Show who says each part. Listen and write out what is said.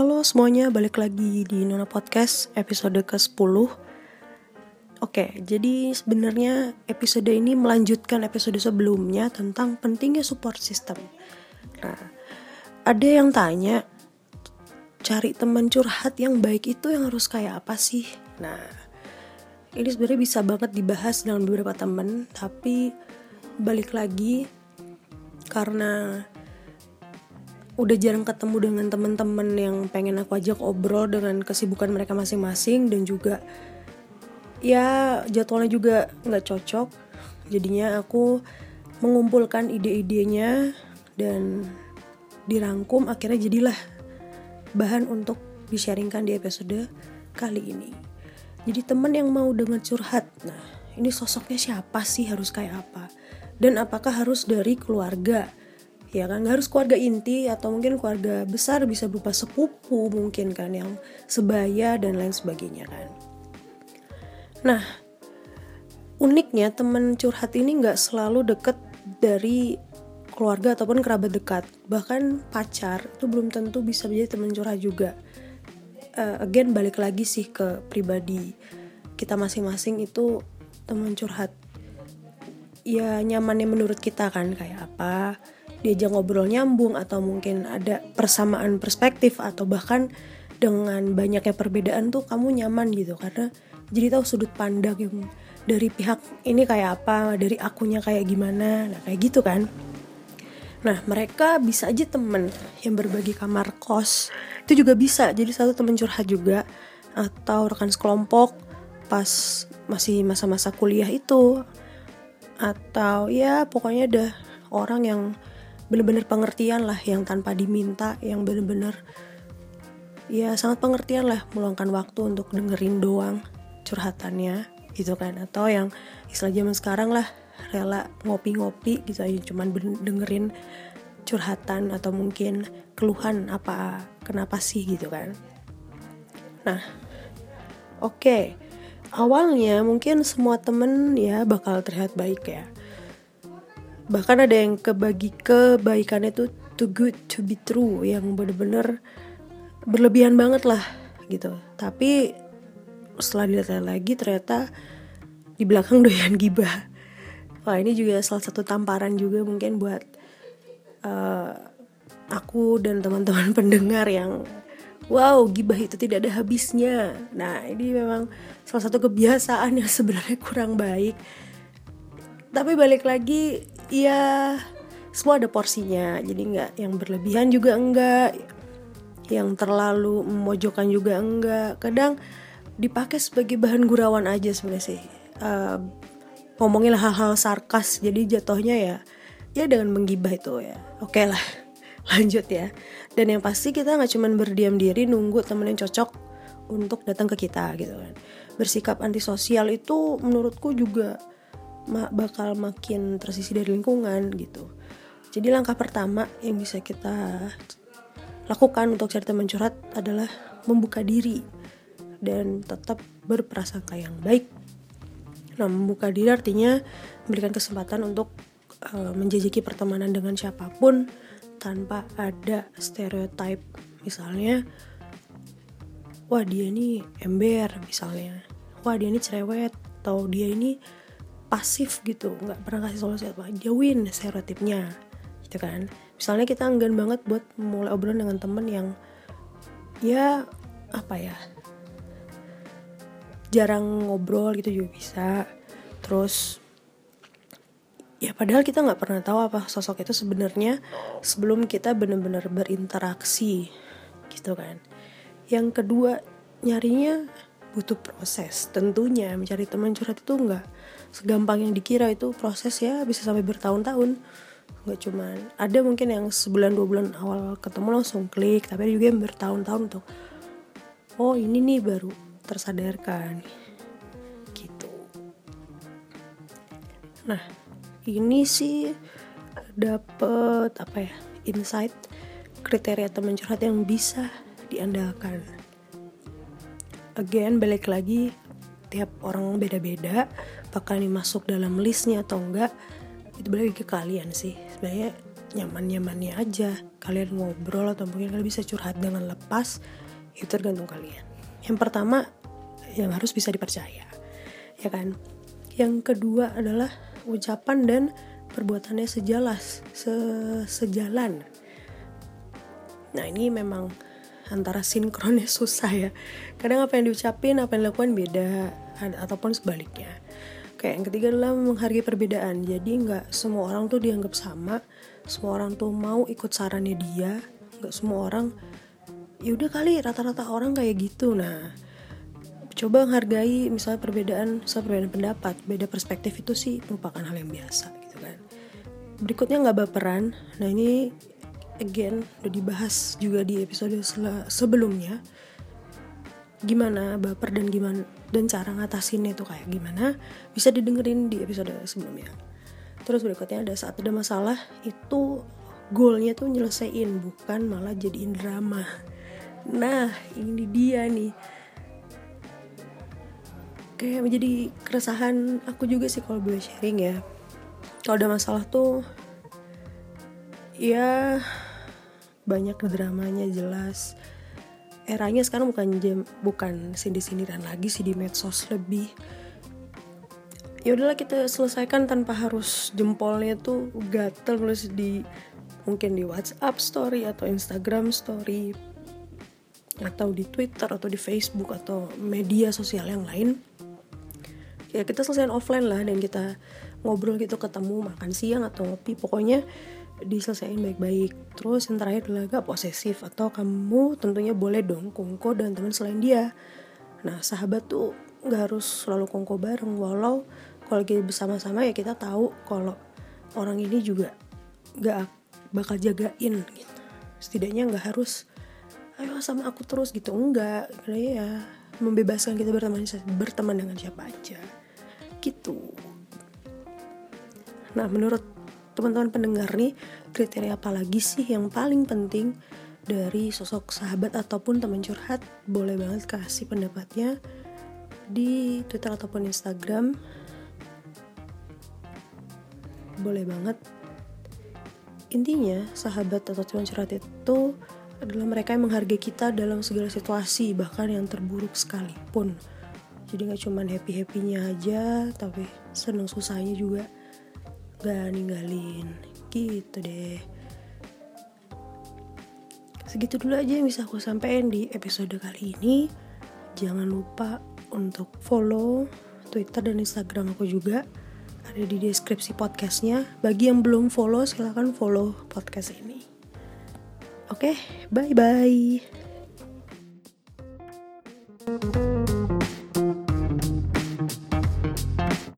Speaker 1: Halo semuanya, balik lagi di Nona Podcast episode ke-10 Oke, jadi sebenarnya episode ini melanjutkan episode sebelumnya tentang pentingnya support system Nah, ada yang tanya Cari teman curhat yang baik itu yang harus kayak apa sih? Nah, ini sebenarnya bisa banget dibahas dengan beberapa teman Tapi balik lagi karena udah jarang ketemu dengan teman-teman yang pengen aku ajak obrol dengan kesibukan mereka masing-masing dan juga ya jadwalnya juga nggak cocok. Jadinya aku mengumpulkan ide-idenya dan dirangkum akhirnya jadilah bahan untuk disharingkan di episode kali ini. Jadi teman yang mau dengan curhat nah ini sosoknya siapa sih? Harus kayak apa? Dan apakah harus dari keluarga ya kan nggak harus keluarga inti atau mungkin keluarga besar bisa berupa sepupu mungkin kan yang sebaya dan lain sebagainya kan. Nah uniknya teman curhat ini nggak selalu deket dari keluarga ataupun kerabat dekat. Bahkan pacar itu belum tentu bisa menjadi teman curhat juga. Uh, again balik lagi sih ke pribadi kita masing-masing itu teman curhat. Ya nyamannya menurut kita kan kayak apa diajak ngobrol nyambung atau mungkin ada persamaan perspektif atau bahkan dengan banyaknya perbedaan tuh kamu nyaman gitu. Karena jadi tahu sudut pandang yang dari pihak ini kayak apa dari akunya kayak gimana. Nah kayak gitu kan. Nah mereka bisa aja temen yang berbagi kamar kos. Itu juga bisa. Jadi satu temen curhat juga. Atau rekan sekelompok pas masih masa-masa kuliah itu. Atau ya pokoknya ada orang yang bener-bener pengertian lah yang tanpa diminta yang bener-bener ya sangat pengertian lah meluangkan waktu untuk dengerin doang curhatannya gitu kan. Atau yang istilah zaman sekarang lah rela ngopi-ngopi gitu aja cuman dengerin curhatan atau mungkin keluhan apa kenapa sih gitu kan. Nah oke. Okay. awalnya mungkin semua temen ya bakal terlihat baik ya bahkan ada yang kebagi kebaikannya tuh too good to be true yang bener-bener berlebihan banget lah gitu. Tapi setelah dilihat lagi ternyata di belakang doyan gibah. Wah ini juga salah satu tamparan juga mungkin buat uh, aku dan teman-teman pendengar yang wow gibah itu tidak ada habisnya. Nah ini memang salah satu kebiasaan yang sebenarnya kurang baik. Tapi balik lagi ya semua ada porsinya. Jadi nggak yang berlebihan juga enggak. Yang terlalu memojokkan juga enggak. Kadang dipakai sebagai bahan gurauan aja sebenarnya sih. Uh, ngomongin hal-hal sarkas jadi jatuhnya ya ya dengan menggibah itu ya. Oke okay lah lanjut ya. Dan yang pasti kita nggak cuman berdiam diri nunggu temen yang cocok untuk datang ke kita gitu kan. Bersikap antisosial itu menurutku juga bakal makin tersisi dari lingkungan gitu. Jadi langkah pertama yang bisa kita lakukan untuk cari teman curhat adalah membuka diri dan tetap berprasangka yang baik. Nah, membuka diri artinya memberikan kesempatan untuk uh, menjajaki pertemanan dengan siapa pun tanpa ada stereotip. Misalnya, wah dia ini ember misalnya, wah dia ini cerewet, atau dia ini pasif gitu nggak pernah kasih solusi apa jauhin stereotipnya gitu kan. Misalnya kita enggan banget buat mulai obrolan dengan temen yang ya apa ya jarang ngobrol gitu juga bisa. Terus ya padahal kita nggak pernah tahu apa sosok itu sebenarnya sebelum kita benar-benar berinteraksi gitu kan. Yang kedua nyarinya butuh proses. Tentunya mencari teman curhat itu enggak segampang yang dikira. Itu proses ya bisa sampai bertahun-tahun. Nggak cuman. Ada mungkin yang sebulan dua bulan awal ketemu langsung klik tapi ada juga yang bertahun-tahun untuk oh ini nih baru tersadarkan. Gitu. Nah ini sih dapet apa ya insight kriteria teman curhat yang bisa diandalkan again balik lagi tiap orang beda-beda apakah ini masuk dalam listnya atau enggak itu balik ke kalian sih. Sebenarnya nyaman-nyamannya aja kalian ngobrol atau mungkin kalian bisa curhat dengan lepas itu tergantung kalian. Yang pertama yang harus bisa dipercaya ya kan? Yang kedua adalah ucapan dan perbuatannya sejalas se sejalan. Nah ini memang antara sinkronnya susah ya. Kadang apa yang diucapin apa yang dilakukan beda ataupun sebaliknya. Kayak yang ketiga adalah menghargai perbedaan. Jadi nggak semua orang tuh dianggap sama semua orang tuh mau ikut sarannya dia nggak semua orang ya udah kali rata-rata orang kayak gitu. Nah coba menghargai misalnya perbedaan misalnya perbedaan pendapat beda perspektif itu sih merupakan hal yang biasa gitu kan. Berikutnya nggak baperan. Nah ini again udah dibahas juga di episode sebelumnya gimana baper dan gimana dan cara ngatasinnya itu kayak gimana bisa didengerin di episode sebelumnya. Terus berikutnya ada saat ada masalah itu goalnya tuh nyelesain bukan malah jadiin drama. Nah ini dia nih. Kayak menjadi keresahan aku juga sih kalau boleh sharing ya. Kalau ada masalah tuh ya banyak dramanya jelas. Eranya sekarang bukan jam bukan sini sindiran lagi sih di medsos lebih ya udahlah kita selesaikan tanpa harus jempolnya tuh gatel terus di mungkin di WhatsApp story atau Instagram story atau di Twitter atau di Facebook atau media sosial yang lain. Ya kita selesaikan offline lah dan kita ngobrol gitu ketemu makan siang atau ngopi. Pokoknya diselesaikan baik-baik. Terus yang terakhir adalah gak posesif atau kamu tentunya boleh dong kongko dan teman selain dia. Nah sahabat tuh gak harus selalu kongko bareng walau kalau kita bersama-sama ya kita tahu kalau orang ini juga gak bakal jagain gitu. Setidaknya nggak harus ayo sama aku terus gitu. Enggak ya membebaskan kita berteman berteman dengan siapa aja. Gitu. Nah menurut teman-teman pendengar nih kriteria apa lagi sih yang paling penting dari sosok sahabat ataupun teman curhat? Boleh banget kasih pendapatnya di Twitter ataupun Instagram. Boleh banget. Intinya sahabat atau teman curhat itu adalah mereka yang menghargai kita dalam segala situasi bahkan yang terburuk sekalipun. Jadi nggak cuman happy happynya aja tapi seneng susahnya juga gak ninggalin gitu deh. Segitu dulu aja yang bisa aku sampaikan di episode kali ini. Jangan lupa untuk follow Twitter dan Instagram aku juga. Ada di deskripsi podcastnya. Bagi yang belum follow silahkan follow podcast ini. Oke okay, bye bye